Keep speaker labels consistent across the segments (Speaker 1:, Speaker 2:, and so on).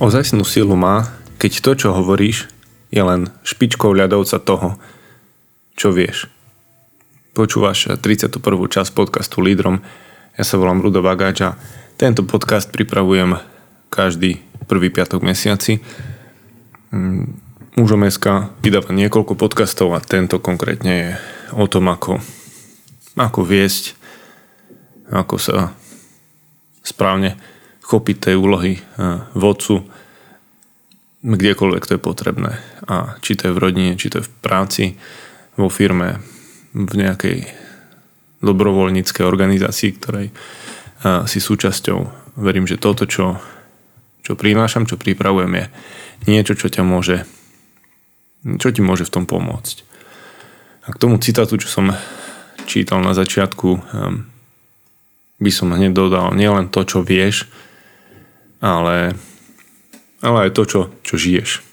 Speaker 1: Ozajstnú silu má, keď to, čo hovoríš, je len špičkou ľadovca toho, čo vieš. Počúvaš 31. časť podcastu Lídrom. Ja sa volám Rudo Bagáč a tento podcast pripravujem každý prvý piatok mesiaci. Mužom SK vydáva niekoľko podcastov a tento konkrétne je o tom, ako, ako viesť, ako sa správne chopiť tej úlohy e, vodcu kdekoľvek to je potrebné. A či to je v rodine, či to je v práci, vo firme, v nejakej dobrovoľníckej organizácii, ktorej e, si súčasťou. Verím, že toto, čo, čo prinášam, čo pripravujem, je niečo, čo ťa môže čo ti môže v tom pomôcť. A k tomu citátu, čo som čítal na začiatku, e, by som hneď dodal nielen to, čo vieš, ale, ale aj to, čo, čo žiješ.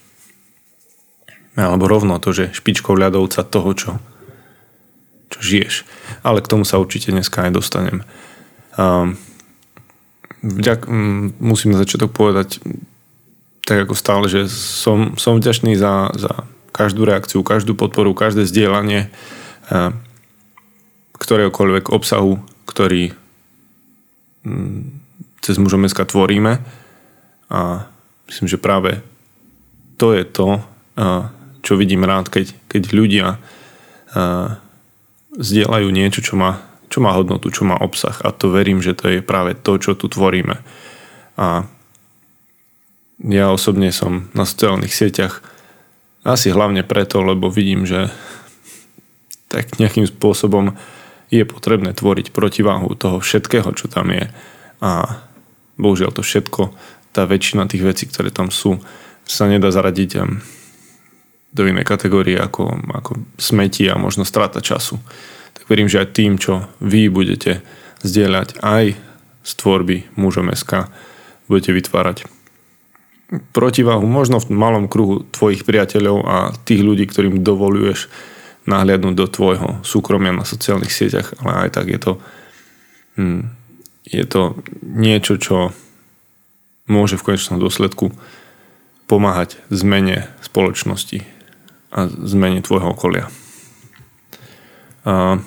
Speaker 1: Alebo rovno to, že špičkou ľadovca toho, čo, čo žiješ. Ale k tomu sa určite dneska aj dostanem. Um, vďak, um, musím na začiatok povedať tak ako stále, že som, som vďačný za, za každú reakciu, každú podporu, každé zdieľanie uh, ktoréhokoľvek obsahu, ktorý um, cez mužom tvoríme a myslím, že práve to je to, čo vidím rád, keď, keď ľudia zdieľajú niečo, čo má, čo má hodnotu, čo má obsah a to verím, že to je práve to, čo tu tvoríme. A ja osobne som na sociálnych sieťach asi hlavne preto, lebo vidím, že tak nejakým spôsobom je potrebné tvoriť protiváhu toho všetkého, čo tam je. A bohužiaľ to všetko, tá väčšina tých vecí, ktoré tam sú, sa nedá zaradiť do inej kategórie ako, ako smeti a možno strata času. Tak verím, že aj tým, čo vy budete zdieľať aj z tvorby mužom SK, budete vytvárať protiváhu možno v malom kruhu tvojich priateľov a tých ľudí, ktorým dovoluješ nahliadnúť do tvojho súkromia na sociálnych sieťach, ale aj tak je to hmm, je to niečo, čo môže v konečnom dôsledku pomáhať zmene spoločnosti a zmene tvojho okolia. A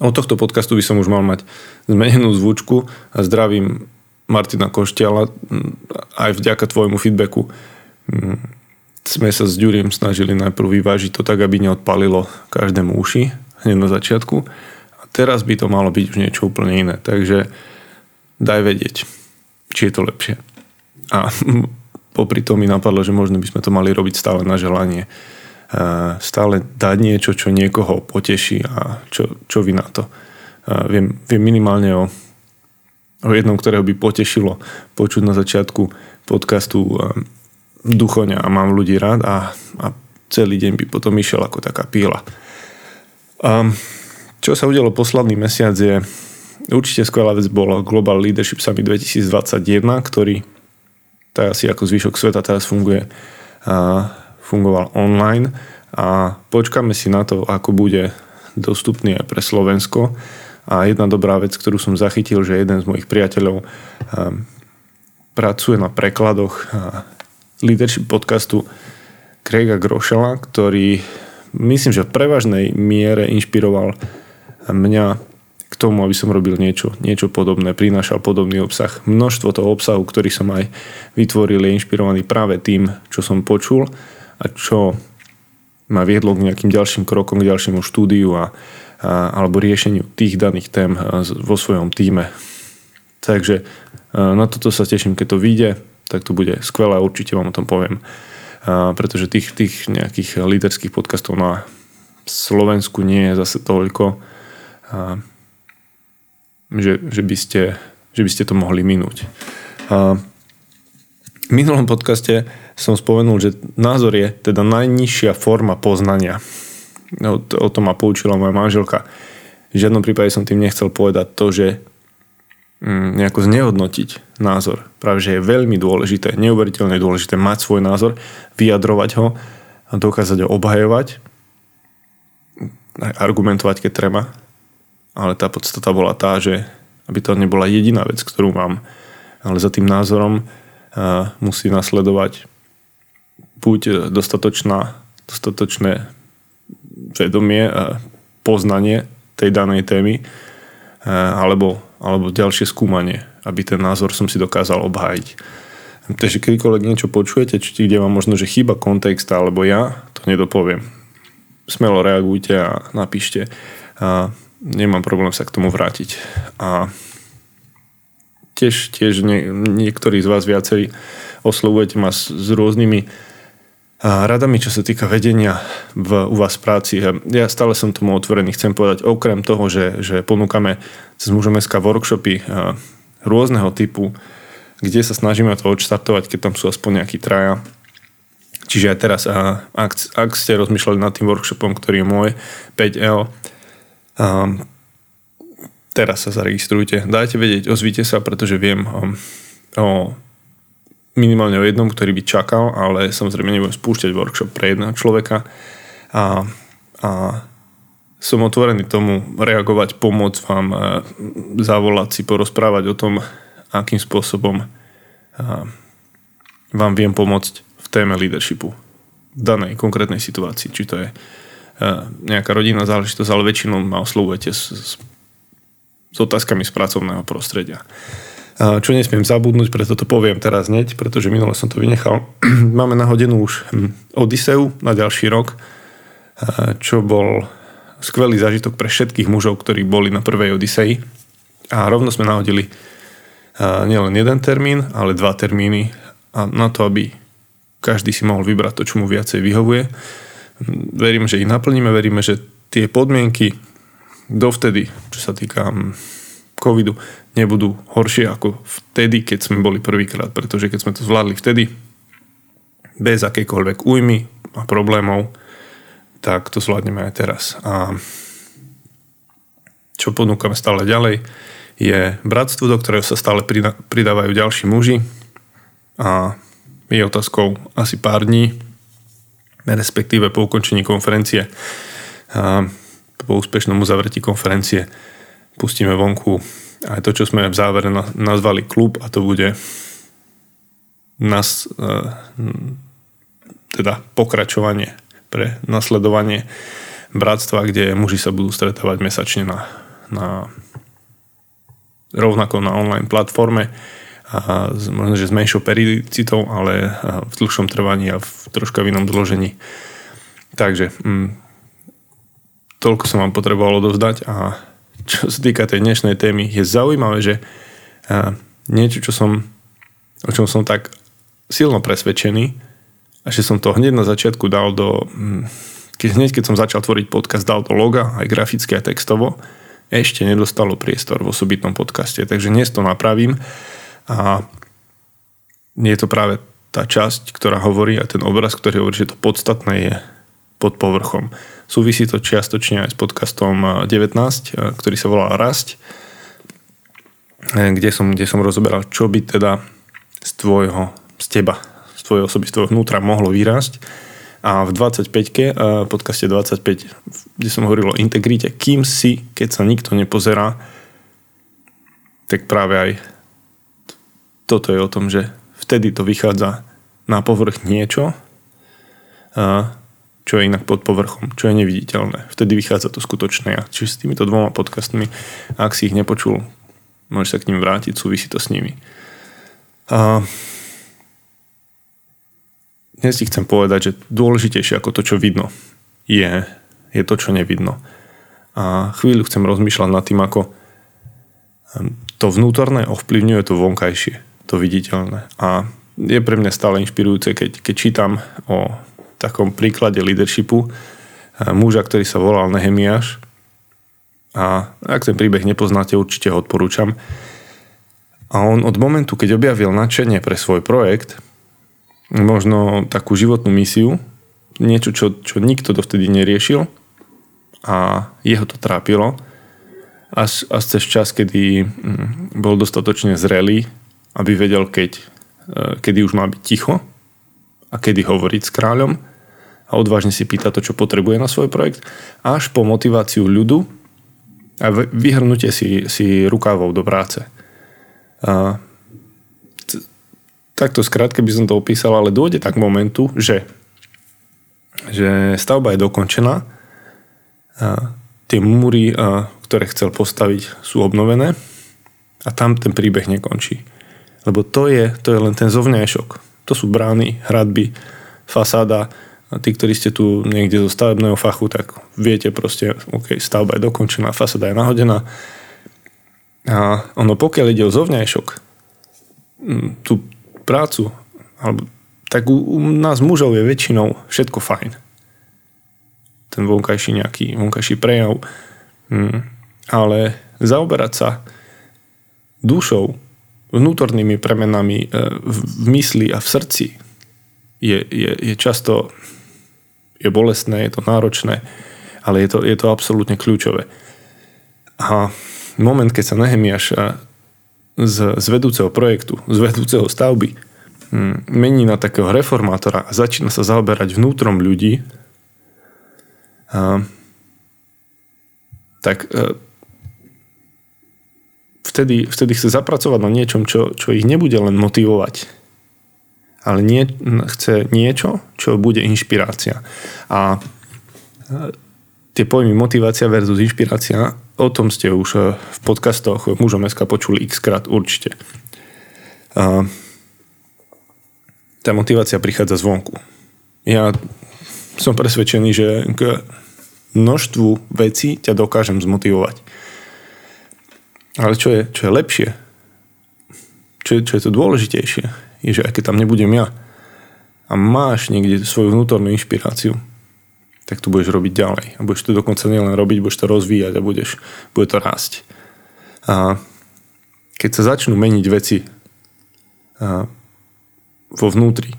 Speaker 1: od tohto podcastu by som už mal mať zmenenú zvučku a zdravím Martina Koštiala aj vďaka tvojmu feedbacku. Sme sa s Ďurím snažili najprv vyvážiť to tak, aby neodpalilo každému uši hneď na začiatku teraz by to malo byť už niečo úplne iné. Takže daj vedieť, či je to lepšie. A popri tom mi napadlo, že možno by sme to mali robiť stále na želanie. Stále dať niečo, čo niekoho poteší a čo, čo vy na to. Viem, viem minimálne o, o jednom, ktorého by potešilo počuť na začiatku podcastu Duchoňa a mám ľudí rád a, a celý deň by potom išiel ako taká píla. Um, čo sa udialo posledný mesiac je určite skvelá vec bol Global Leadership Summit 2021, ktorý tak asi ako zvyšok sveta teraz funguje a fungoval online a počkáme si na to, ako bude dostupný aj pre Slovensko. A jedna dobrá vec, ktorú som zachytil, že jeden z mojich priateľov pracuje na prekladoch leadership podcastu Craiga Grošela, ktorý myslím, že v prevažnej miere inšpiroval mňa tomu, aby som robil niečo, niečo podobné, prinášal podobný obsah. Množstvo toho obsahu, ktorý som aj vytvoril, je inšpirovaný práve tým, čo som počul a čo ma viedlo k nejakým ďalším krokom, k ďalšiemu štúdiu a, a, alebo riešeniu tých daných tém vo svojom týme. Takže na toto sa teším, keď to vyjde, tak to bude skvelé určite vám o tom poviem. A, pretože tých, tých nejakých líderských podcastov na Slovensku nie je zase toľko a, že, že, by ste, že by ste to mohli minúť. A, v minulom podcaste som spomenul, že názor je teda najnižšia forma poznania. O, o tom ma poučila moja manželka. V žiadnom prípade som tým nechcel povedať to, že mm, nejako znehodnotiť názor. Práve, že je veľmi dôležité, neuveriteľne dôležité mať svoj názor, vyjadrovať ho a dokázať ho obhajovať, aj argumentovať, keď treba, ale tá podstata bola tá, že aby to nebola jediná vec, ktorú mám, ale za tým názorom musí nasledovať buď dostatočná, dostatočné vedomie a poznanie tej danej témy, alebo, alebo ďalšie skúmanie, aby ten názor som si dokázal obhájiť. Takže kedykoľvek niečo počujete, či kde vám možno, že chýba kontext, alebo ja, to nedopoviem. Smelo reagujte a napíšte. A nemám problém sa k tomu vrátiť. A tiež, tiež nie, niektorí z vás viacerí oslovujete ma s, s rôznymi radami, čo sa týka vedenia v, u vás v práci. Ja stále som tomu otvorený. Chcem povedať, okrem toho, že, že ponúkame cez mužom workshopy rôzneho typu, kde sa snažíme to odštartovať, keď tam sú aspoň nejakí traja. Čiže aj teraz, ak, ak ste rozmýšľali nad tým workshopom, ktorý je môj, 5L, um, teraz sa zaregistrujte. Dajte vedieť, ozvite sa, pretože viem um, o minimálne o jednom, ktorý by čakal, ale samozrejme nebudem spúšťať workshop pre jedného človeka. A, a som otvorený tomu reagovať, pomôcť vám, zavolať si, porozprávať o tom, akým spôsobom vám viem pomôcť v téme leadershipu v danej konkrétnej situácii, či to je nejaká rodinná záležitosť, ale väčšinou ma oslovujete s, s, s otázkami z pracovného prostredia. Čo nesmiem zabudnúť, preto to poviem teraz hneď, pretože minule som to vynechal. Máme nahodenú už hm, Odiseu na ďalší rok, čo bol skvelý zážitok pre všetkých mužov, ktorí boli na prvej Odisei. A rovno sme nahodili nielen jeden termín, ale dva termíny a na to, aby každý si mohol vybrať to, čo mu viacej vyhovuje. Veríme, že ich naplníme, veríme, že tie podmienky dovtedy, čo sa týka mm, covidu, nebudú horšie ako vtedy, keď sme boli prvýkrát, pretože keď sme to zvládli vtedy, bez akejkoľvek újmy a problémov, tak to zvládneme aj teraz. A čo ponúkame stále ďalej, je bratstvo, do ktorého sa stále pridávajú ďalší muži a je otázkou asi pár dní, respektíve po ukončení konferencie a po úspešnom uzavretí konferencie pustíme vonku. Aj to, čo sme v závere nazvali klub a to bude nás, e, teda pokračovanie pre nasledovanie bratstva, kde muži sa budú stretávať mesačne na, na rovnako na online platforme a možno, že s menšou periodicitou, ale v dlhšom trvaní a v troška v inom zložení. Takže mm, toľko som vám potreboval odovzdať a čo sa týka tej dnešnej témy, je zaujímavé, že a, niečo, čo som, o čom som tak silno presvedčený a že som to hneď na začiatku dal do, mm, keď hneď keď som začal tvoriť podcast, dal do loga, aj graficky, aj textovo, ešte nedostalo priestor v osobitnom podcaste. Takže dnes to napravím a nie je to práve tá časť, ktorá hovorí a ten obraz, ktorý hovorí, že to podstatné je pod povrchom. Súvisí to čiastočne aj s podcastom 19, ktorý sa volá Rasť, kde som, kde som rozoberal, čo by teda z tvojho, z teba, z tvojej osoby, z tvojho vnútra mohlo vyrásť a v 25-ke, v podcaste 25, kde som hovoril o integrite, kým si, keď sa nikto nepozerá, tak práve aj toto je o tom, že vtedy to vychádza na povrch niečo, čo je inak pod povrchom, čo je neviditeľné. Vtedy vychádza to skutočné ja. Čiže s týmito dvoma podcastmi, ak si ich nepočul, môžeš sa k ním vrátiť, súvisí to s nimi. A dnes ti chcem povedať, že dôležitejšie ako to, čo vidno, je, je to, čo nevidno. A chvíľu chcem rozmýšľať nad tým, ako to vnútorné ovplyvňuje to vonkajšie, to viditeľné. A je pre mňa stále inšpirujúce, keď, keď čítam o takom príklade leadershipu ehm, muža, ktorý sa volal Nehemiáš. A ak ten príbeh nepoznáte, určite ho odporúčam. A on od momentu, keď objavil nadšenie pre svoj projekt, možno takú životnú misiu, niečo, čo, čo nikto dovtedy neriešil a jeho to trápilo. Až, až cez čas, kedy mm, bol dostatočne zrelý, aby vedel, keď, e, kedy už má byť ticho a kedy hovoriť s kráľom a odvážne si pýta to, čo potrebuje na svoj projekt, až po motiváciu ľudu a vyhrnutie si, si rukávov do práce. A takto skrátke by som to opísal, ale dôjde tak momentu, že, že stavba je dokončená, a tie múry, a, ktoré chcel postaviť, sú obnovené a tam ten príbeh nekončí. Lebo to je, to je len ten zovňajšok. To sú brány, hradby, fasáda. A tí, ktorí ste tu niekde zo stavebného fachu, tak viete proste, OK, stavba je dokončená, fasáda je nahodená. A ono, pokiaľ ide o zovňajšok, tú prácu, alebo, tak u, u nás mužov je väčšinou všetko fajn. Ten vonkajší nejaký, vonkajší prejav. Mm, ale zaoberať sa dušou, vnútornými premenami e, v mysli a v srdci je, je, je často je bolestné, je to náročné, ale je to, je to absolútne kľúčové. A moment, keď sa Nehemiaš e, z, z vedúceho projektu, z vedúceho stavby hm, mení na takého reformátora a začína sa zaoberať vnútrom ľudí, a, tak e, vtedy, vtedy chce zapracovať na niečom, čo, čo ich nebude len motivovať, ale nie, chce niečo, čo bude inšpirácia. A e, tie pojmy motivácia versus inšpirácia, o tom ste už e, v podcastoch mužom SK počuli x krát určite. A tá motivácia prichádza zvonku. Ja som presvedčený, že k množstvu vecí ťa dokážem zmotivovať. Ale čo je, čo je lepšie, čo je, čo je to dôležitejšie, je, že aj keď tam nebudem ja a máš niekde svoju vnútornú inšpiráciu, tak tu budeš robiť ďalej. A budeš to dokonca nielen robiť, budeš to rozvíjať a budeš, bude to rásť. A keď sa začnú meniť veci a vo vnútri,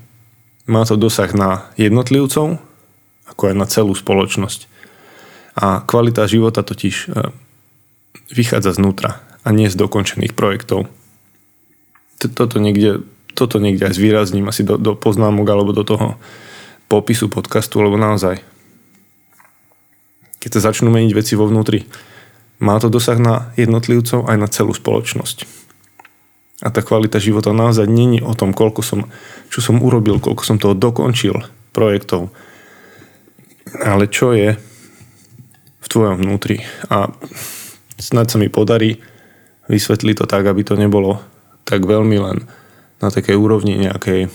Speaker 1: má to dosah na jednotlivcov, ako aj na celú spoločnosť. A kvalita života totiž vychádza znútra a nie z dokončených projektov. Toto niekde, toto niekde aj zvýrazním asi do, do poznámok alebo do toho popisu podcastu, lebo naozaj keď sa začnú meniť veci vo vnútri, má to dosah na jednotlivcov aj na celú spoločnosť. A tá kvalita života naozaj není o tom, koľko som, čo som urobil, koľko som toho dokončil projektov, ale čo je v tvojom vnútri. A snad sa mi podarí vysvetliť to tak, aby to nebolo tak veľmi len na takej úrovni nejakej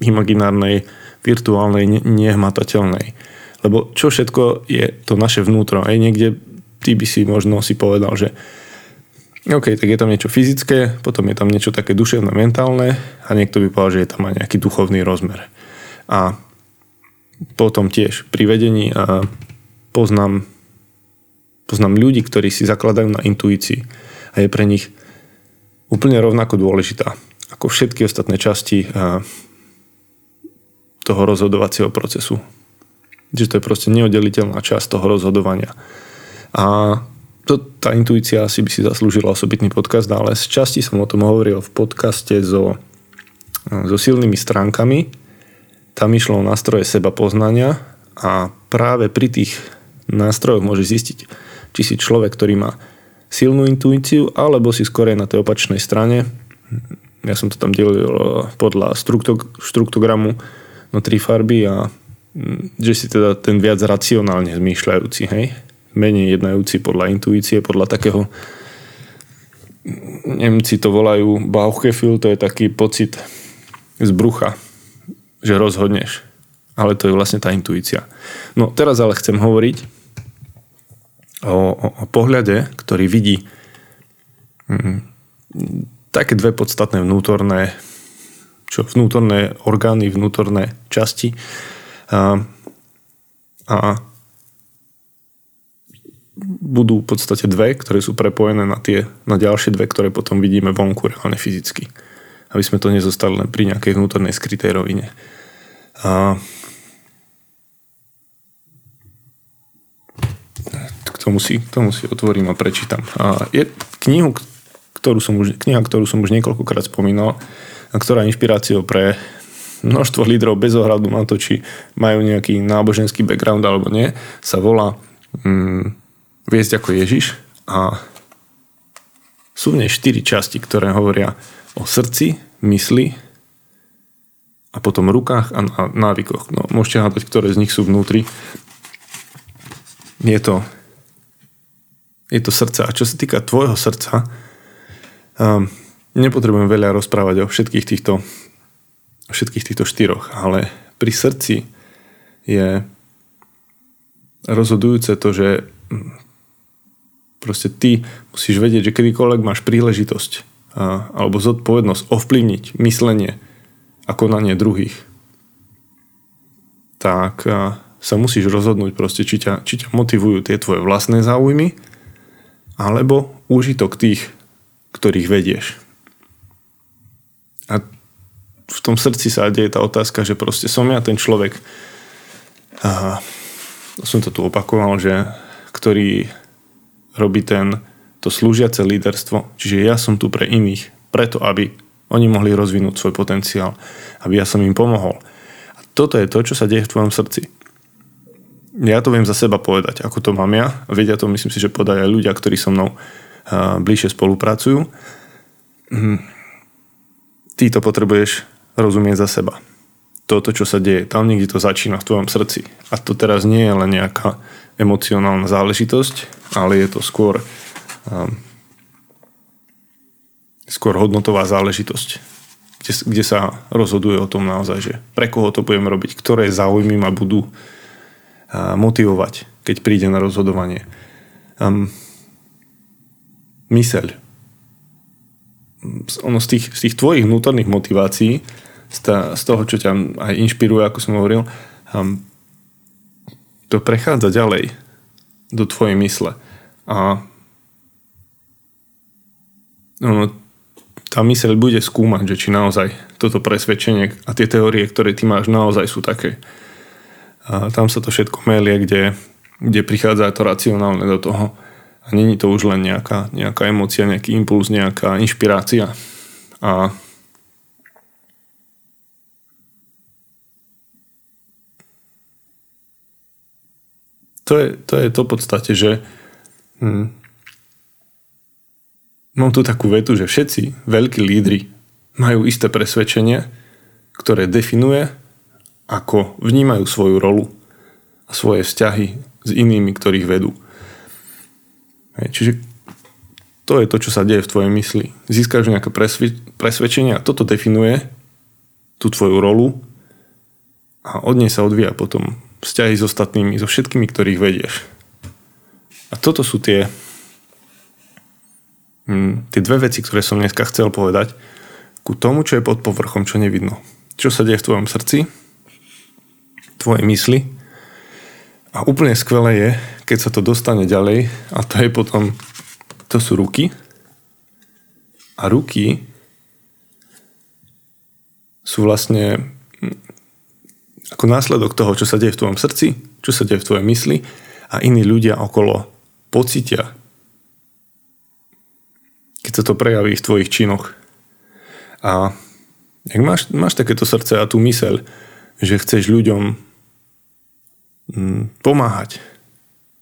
Speaker 1: imaginárnej, virtuálnej, nehmatateľnej. Lebo čo všetko je to naše vnútro. Aj niekde ty by si možno si povedal, že OK, tak je tam niečo fyzické, potom je tam niečo také duševné, mentálne a niekto by povedal, že je tam aj nejaký duchovný rozmer. A potom tiež pri vedení a poznám Poznám ľudí, ktorí si zakladajú na intuícii a je pre nich úplne rovnako dôležitá ako všetky ostatné časti toho rozhodovacieho procesu. Že to je proste neoddeliteľná časť toho rozhodovania. A to, tá intuícia asi by si zaslúžila osobitný podcast, ale z časti som o tom hovoril v podcaste so, so silnými stránkami. Tam išlo o nástroje seba poznania a práve pri tých nástrojoch môže zistiť, či si človek, ktorý má silnú intuíciu, alebo si skôr na tej opačnej strane. Ja som to tam delil eh, podľa štruktúramu na tri farby a mm, že si teda ten viac racionálne zmýšľajúci, hej? Menej jednajúci podľa intuície, podľa takého Nemci to volajú Bauchgefühl, to je taký pocit z brucha, že rozhodneš. Ale to je vlastne tá intuícia. No teraz ale chcem hovoriť o, o, pohľade, ktorý vidí mm, také dve podstatné vnútorné čo vnútorné orgány, vnútorné časti a, a budú v podstate dve, ktoré sú prepojené na tie na ďalšie dve, ktoré potom vidíme vonku reálne fyzicky. Aby sme to nezostali len pri nejakej vnútornej skrytej rovine. A tomu si, tomu si otvorím a prečítam. A je knihu, ktorú som už, kniha, ktorú som už niekoľkokrát spomínal, a ktorá je inšpiráciou pre množstvo lídrov bez ohľadu na to, či majú nejaký náboženský background alebo nie, sa volá mm, Viesť ako Ježiš a sú v nej štyri časti, ktoré hovoria o srdci, mysli, a potom rukách a návykoch. No, môžete hádať, ktoré z nich sú vnútri. Je to, je to srdce. A čo sa týka tvojho srdca, um, nepotrebujem veľa rozprávať o všetkých týchto, o všetkých týchto štyroch, ale pri srdci je rozhodujúce to, že proste ty musíš vedieť, že kedykoľvek máš príležitosť a, alebo zodpovednosť ovplyvniť myslenie a konanie druhých, tak a, sa musíš rozhodnúť proste, či ťa, či ťa motivujú tie tvoje vlastné záujmy alebo úžitok tých, ktorých vedieš. A v tom srdci sa deje tá otázka, že proste som ja ten človek, a som to tu opakoval, že ktorý robí ten, to slúžiace líderstvo, čiže ja som tu pre iných, preto aby oni mohli rozvinúť svoj potenciál, aby ja som im pomohol. A toto je to, čo sa deje v tvojom srdci ja to viem za seba povedať, ako to mám ja. Vedia to, myslím si, že podajú aj ľudia, ktorí so mnou bližšie spolupracujú. Hm. Ty to potrebuješ rozumieť za seba. Toto, čo sa deje, tam niekde to začína v tvojom srdci. A to teraz nie je len nejaká emocionálna záležitosť, ale je to skôr um, skôr hodnotová záležitosť, kde, kde sa rozhoduje o tom naozaj, že pre koho to budem robiť, ktoré záujmy ma budú motivovať, keď príde na rozhodovanie. Um, myseľ. Ono z tých, z tých tvojich vnútorných motivácií, z, ta, z toho, čo ťa aj inšpiruje, ako som hovoril, um, to prechádza ďalej do tvojej mysle. A ono, tá myseľ bude skúmať, že či naozaj toto presvedčenie a tie teórie, ktoré ty máš, naozaj sú také a tam sa to všetko melie, kde, kde prichádza to racionálne do toho. A není to už len nejaká, nejaká emocia, nejaký impuls, nejaká inšpirácia. A to je to, je to v podstate, že hm, mám tu takú vetu, že všetci veľkí lídry majú isté presvedčenie, ktoré definuje ako vnímajú svoju rolu a svoje vzťahy s inými, ktorých vedú. Hej, čiže to je to, čo sa deje v tvojej mysli. Získaš nejaké presvedčenie a toto definuje tú tvoju rolu a od nej sa odvíja potom vzťahy s ostatnými, so všetkými, ktorých vedieš. A toto sú tie, hm, tie dve veci, ktoré som dneska chcel povedať ku tomu, čo je pod povrchom, čo nevidno. Čo sa deje v tvojom srdci tvoje mysli. A úplne skvelé je, keď sa to dostane ďalej a to je potom, to sú ruky. A ruky sú vlastne ako následok toho, čo sa deje v tvojom srdci, čo sa deje v tvojej mysli a iní ľudia okolo pocitia, keď sa to prejaví v tvojich činoch. A ak máš, máš takéto srdce a tú myseľ, že chceš ľuďom pomáhať.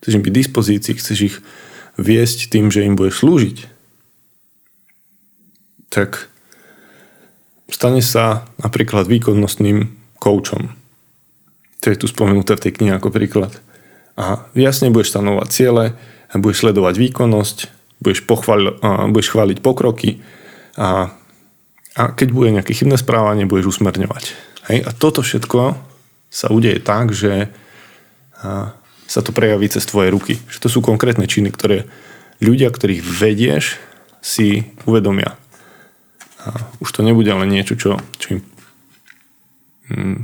Speaker 1: Chceš im byť dispozícii, chceš ich viesť tým, že im budeš slúžiť. Tak stane sa napríklad výkonnostným koučom. To je tu spomenuté v tej knihe ako príklad. A jasne budeš stanovať ciele, budeš sledovať výkonnosť, budeš, pochval, budeš chváliť pokroky a, a keď bude nejaké chybné správanie, budeš usmerňovať. Hej? A toto všetko sa udeje tak, že sa to prejaví cez tvoje ruky. Že to sú konkrétne činy, ktoré ľudia, ktorých vedieš, si uvedomia. A už to nebude len niečo, čo, čo, im, mm,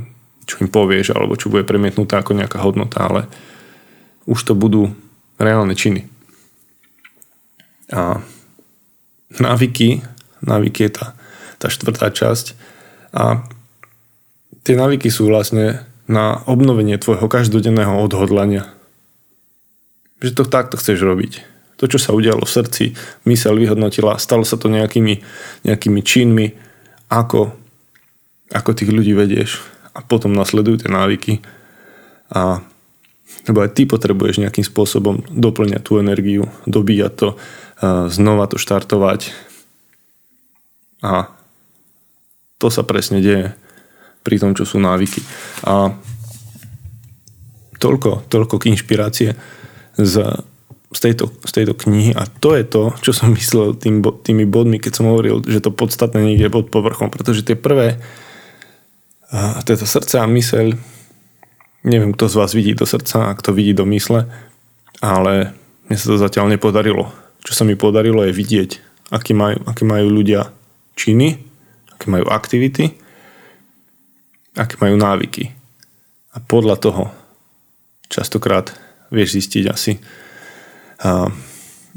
Speaker 1: čo im povieš, alebo čo bude premietnuté ako nejaká hodnota, ale už to budú reálne činy. A návyky, návyky je tá, tá štvrtá časť a tie návyky sú vlastne na obnovenie tvojho každodenného odhodlania. Že to takto chceš robiť. To, čo sa udialo v srdci, mysel vyhodnotila, stalo sa to nejakými, nejakými činmi, ako, ako tých ľudí vedieš a potom nasledujú tie návyky. A, lebo aj ty potrebuješ nejakým spôsobom doplňať tú energiu, dobíjať to, znova to štartovať. A to sa presne deje pri tom, čo sú návyky. A toľko, toľko k inšpirácie z, z, tejto, z tejto knihy a to je to, čo som myslel tým, tými bodmi, keď som hovoril, že to podstatné niekde pod povrchom, pretože tie prvé a srdce a myseľ neviem, kto z vás vidí do srdca a kto vidí do mysle, ale mne sa to zatiaľ nepodarilo. Čo sa mi podarilo je vidieť, aký majú, aký majú ľudia činy, aké majú aktivity, aké majú návyky. A podľa toho častokrát vieš zistiť asi, a,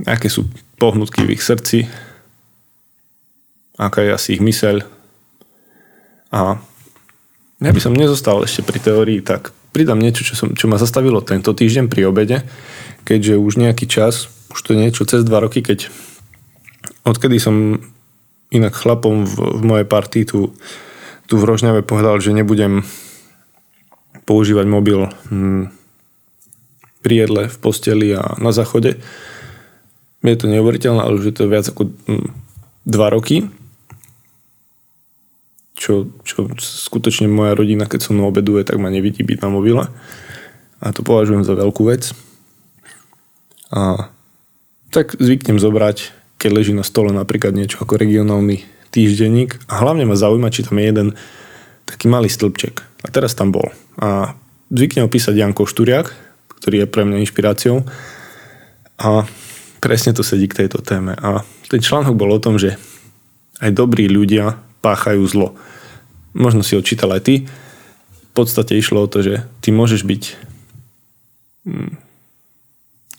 Speaker 1: aké sú pohnutky v ich srdci, aká je asi ich myseľ. A ja by som nezostal ešte pri teórii, tak pridám niečo, čo, som, čo ma zastavilo tento týždeň pri obede, keďže už nejaký čas, už to niečo cez dva roky, keď odkedy som inak chlapom v, v mojej partii tu, tu v Rožňave povedal, že nebudem používať mobil hm, pri jedle, v posteli a na záchode. Je to neuveriteľné, ale už je to viac ako hm, dva roky. Čo, čo skutočne moja rodina, keď som obeduje, tak ma nevidí byť na mobile. A to považujem za veľkú vec. A tak zvyknem zobrať keď leží na stole napríklad niečo ako regionálny týždenník a hlavne ma zaujíma, či tam je jeden taký malý stĺpček. A teraz tam bol. A zvykne opísať Janko Šturiak, ktorý je pre mňa inšpiráciou. A presne to sedí k tejto téme. A ten článok bol o tom, že aj dobrí ľudia páchajú zlo. Možno si ho čítal aj ty. V podstate išlo o to, že ty môžeš byť, hm,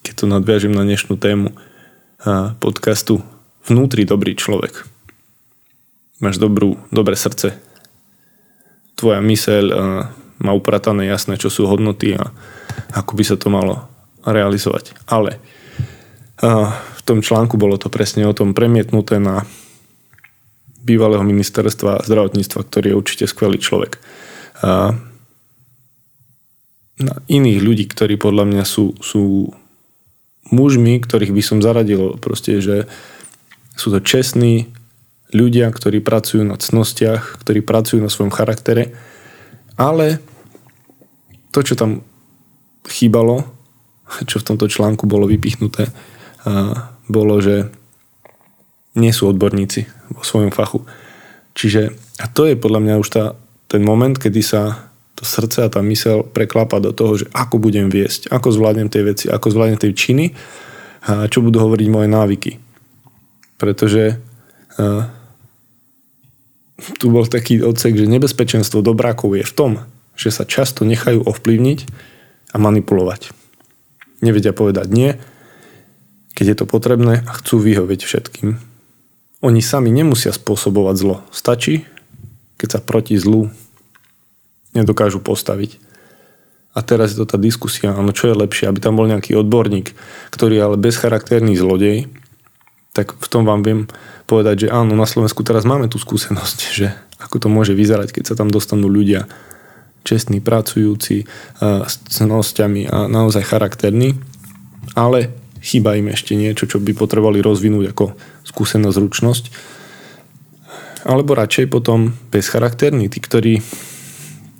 Speaker 1: keď to nadviažem na dnešnú tému, podcastu Vnútri dobrý človek. Máš dobrú, dobré srdce. Tvoja myseľ má upratané jasné, čo sú hodnoty a ako by sa to malo realizovať. Ale v tom článku bolo to presne o tom premietnuté na bývalého ministerstva zdravotníctva, ktorý je určite skvelý človek. A na iných ľudí, ktorí podľa mňa sú, sú mužmi, ktorých by som zaradil proste, že sú to čestní ľudia, ktorí pracujú na cnostiach, ktorí pracujú na svojom charaktere, ale to, čo tam chýbalo, čo v tomto článku bolo vypichnuté, bolo, že nie sú odborníci vo svojom fachu. Čiže, a to je podľa mňa už tá, ten moment, kedy sa to srdce a tá mysel preklapa do toho, že ako budem viesť, ako zvládnem tie veci, ako zvládnem tie činy a čo budú hovoriť moje návyky. Pretože a, tu bol taký odsek, že nebezpečenstvo dobrákov je v tom, že sa často nechajú ovplyvniť a manipulovať. Nevedia povedať nie, keď je to potrebné a chcú vyhovieť všetkým. Oni sami nemusia spôsobovať zlo. Stačí, keď sa proti zlu nedokážu postaviť. A teraz je to tá diskusia, áno, čo je lepšie, aby tam bol nejaký odborník, ktorý je ale bezcharakterný zlodej, tak v tom vám viem povedať, že áno, na Slovensku teraz máme tú skúsenosť, že ako to môže vyzerať, keď sa tam dostanú ľudia čestní, pracujúci, s cnosťami a naozaj charakterní, ale chýba im ešte niečo, čo by potrebovali rozvinúť ako skúsenosť, zručnosť. Alebo radšej potom bezcharakterní, tí, ktorí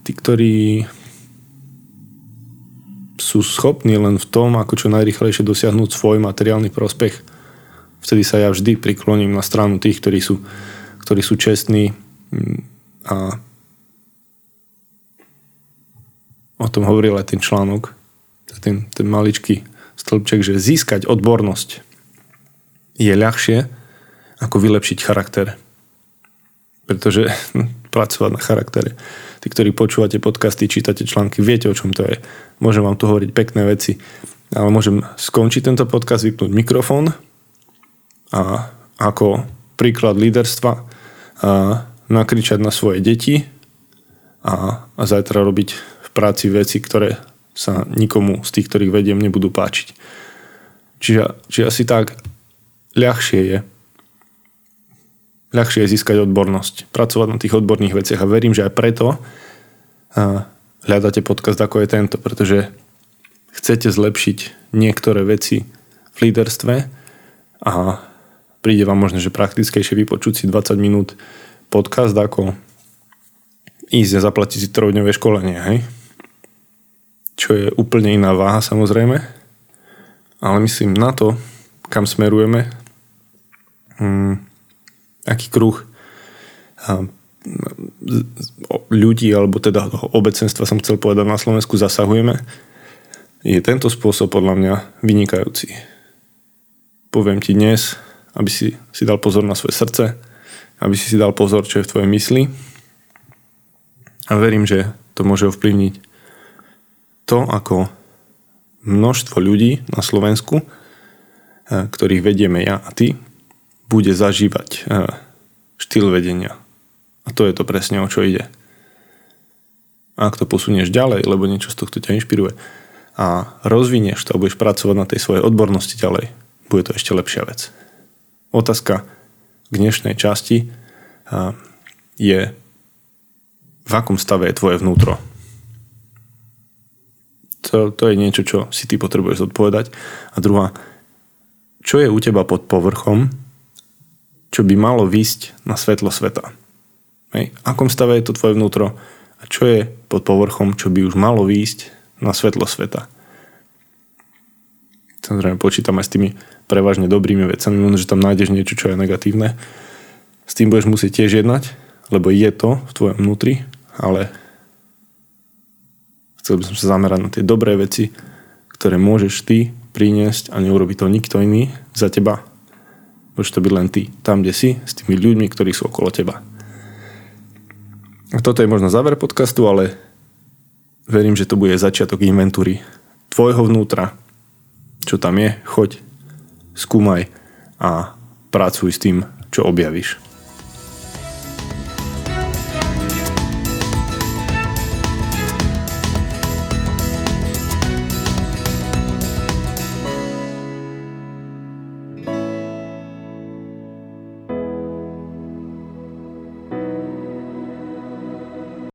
Speaker 1: tí, ktorí sú schopní len v tom, ako čo najrychlejšie dosiahnuť svoj materiálny prospech. Vtedy sa ja vždy prikloním na stranu tých, ktorí sú, ktorí sú čestní mm, a o tom hovoril aj ten článok, ten, ten maličký stĺpček, že získať odbornosť je ľahšie ako vylepšiť charakter. Pretože pracovať na charaktere tí, ktorí počúvate podcasty, čítate články, viete, o čom to je. Môžem vám tu hovoriť pekné veci, ale môžem skončiť tento podcast, vypnúť mikrofón a ako príklad líderstva a nakričať na svoje deti a, a zajtra robiť v práci veci, ktoré sa nikomu z tých, ktorých vediem, nebudú páčiť. Čiže, čiže asi tak ľahšie je ľahšie je získať odbornosť, pracovať na tých odborných veciach a verím, že aj preto hľadáte podcast ako je tento, pretože chcete zlepšiť niektoré veci v líderstve a príde vám možno, že praktickejšie vypočuť si 20 minút podcast ako, ísť a zaplatiť si trojdňové školenie, hej? Čo je úplne iná váha samozrejme, ale myslím na to, kam smerujeme, hm, aký kruh ľudí, alebo teda obecenstva som chcel povedať na Slovensku zasahujeme, je tento spôsob podľa mňa vynikajúci. Poviem ti dnes, aby si si dal pozor na svoje srdce, aby si si dal pozor, čo je v tvojej mysli a verím, že to môže ovplyvniť to, ako množstvo ľudí na Slovensku, eh, ktorých vedieme ja a ty, bude zažívať eh, štýl vedenia. A to je to presne, o čo ide. A ak to posunieš ďalej, lebo niečo z tohto ťa inšpiruje a rozvinieš to a budeš pracovať na tej svojej odbornosti ďalej, bude to ešte lepšia vec. Otázka k dnešnej časti je, v akom stave je tvoje vnútro. To, to je niečo, čo si ty potrebuješ odpovedať. A druhá, čo je u teba pod povrchom, čo by malo výsť na svetlo sveta. Hej. Akom stave je to tvoje vnútro a čo je pod povrchom, čo by už malo výsť na svetlo sveta. Samozrejme počítam aj s tými prevažne dobrými vecami, že tam nájdeš niečo, čo je negatívne. S tým budeš musieť tiež jednať, lebo je to v tvojom vnútri ale chcel by som sa zamerať na tie dobré veci, ktoré môžeš ty priniesť a neurobi to nikto iný za teba. Môžeš to byť len ty, tam, kde si, s tými ľuďmi, ktorí sú okolo teba. A toto je možno záver podcastu, ale verím, že to bude začiatok inventúry tvojho vnútra, čo tam je, choď, skúmaj a pracuj s tým, čo objavíš.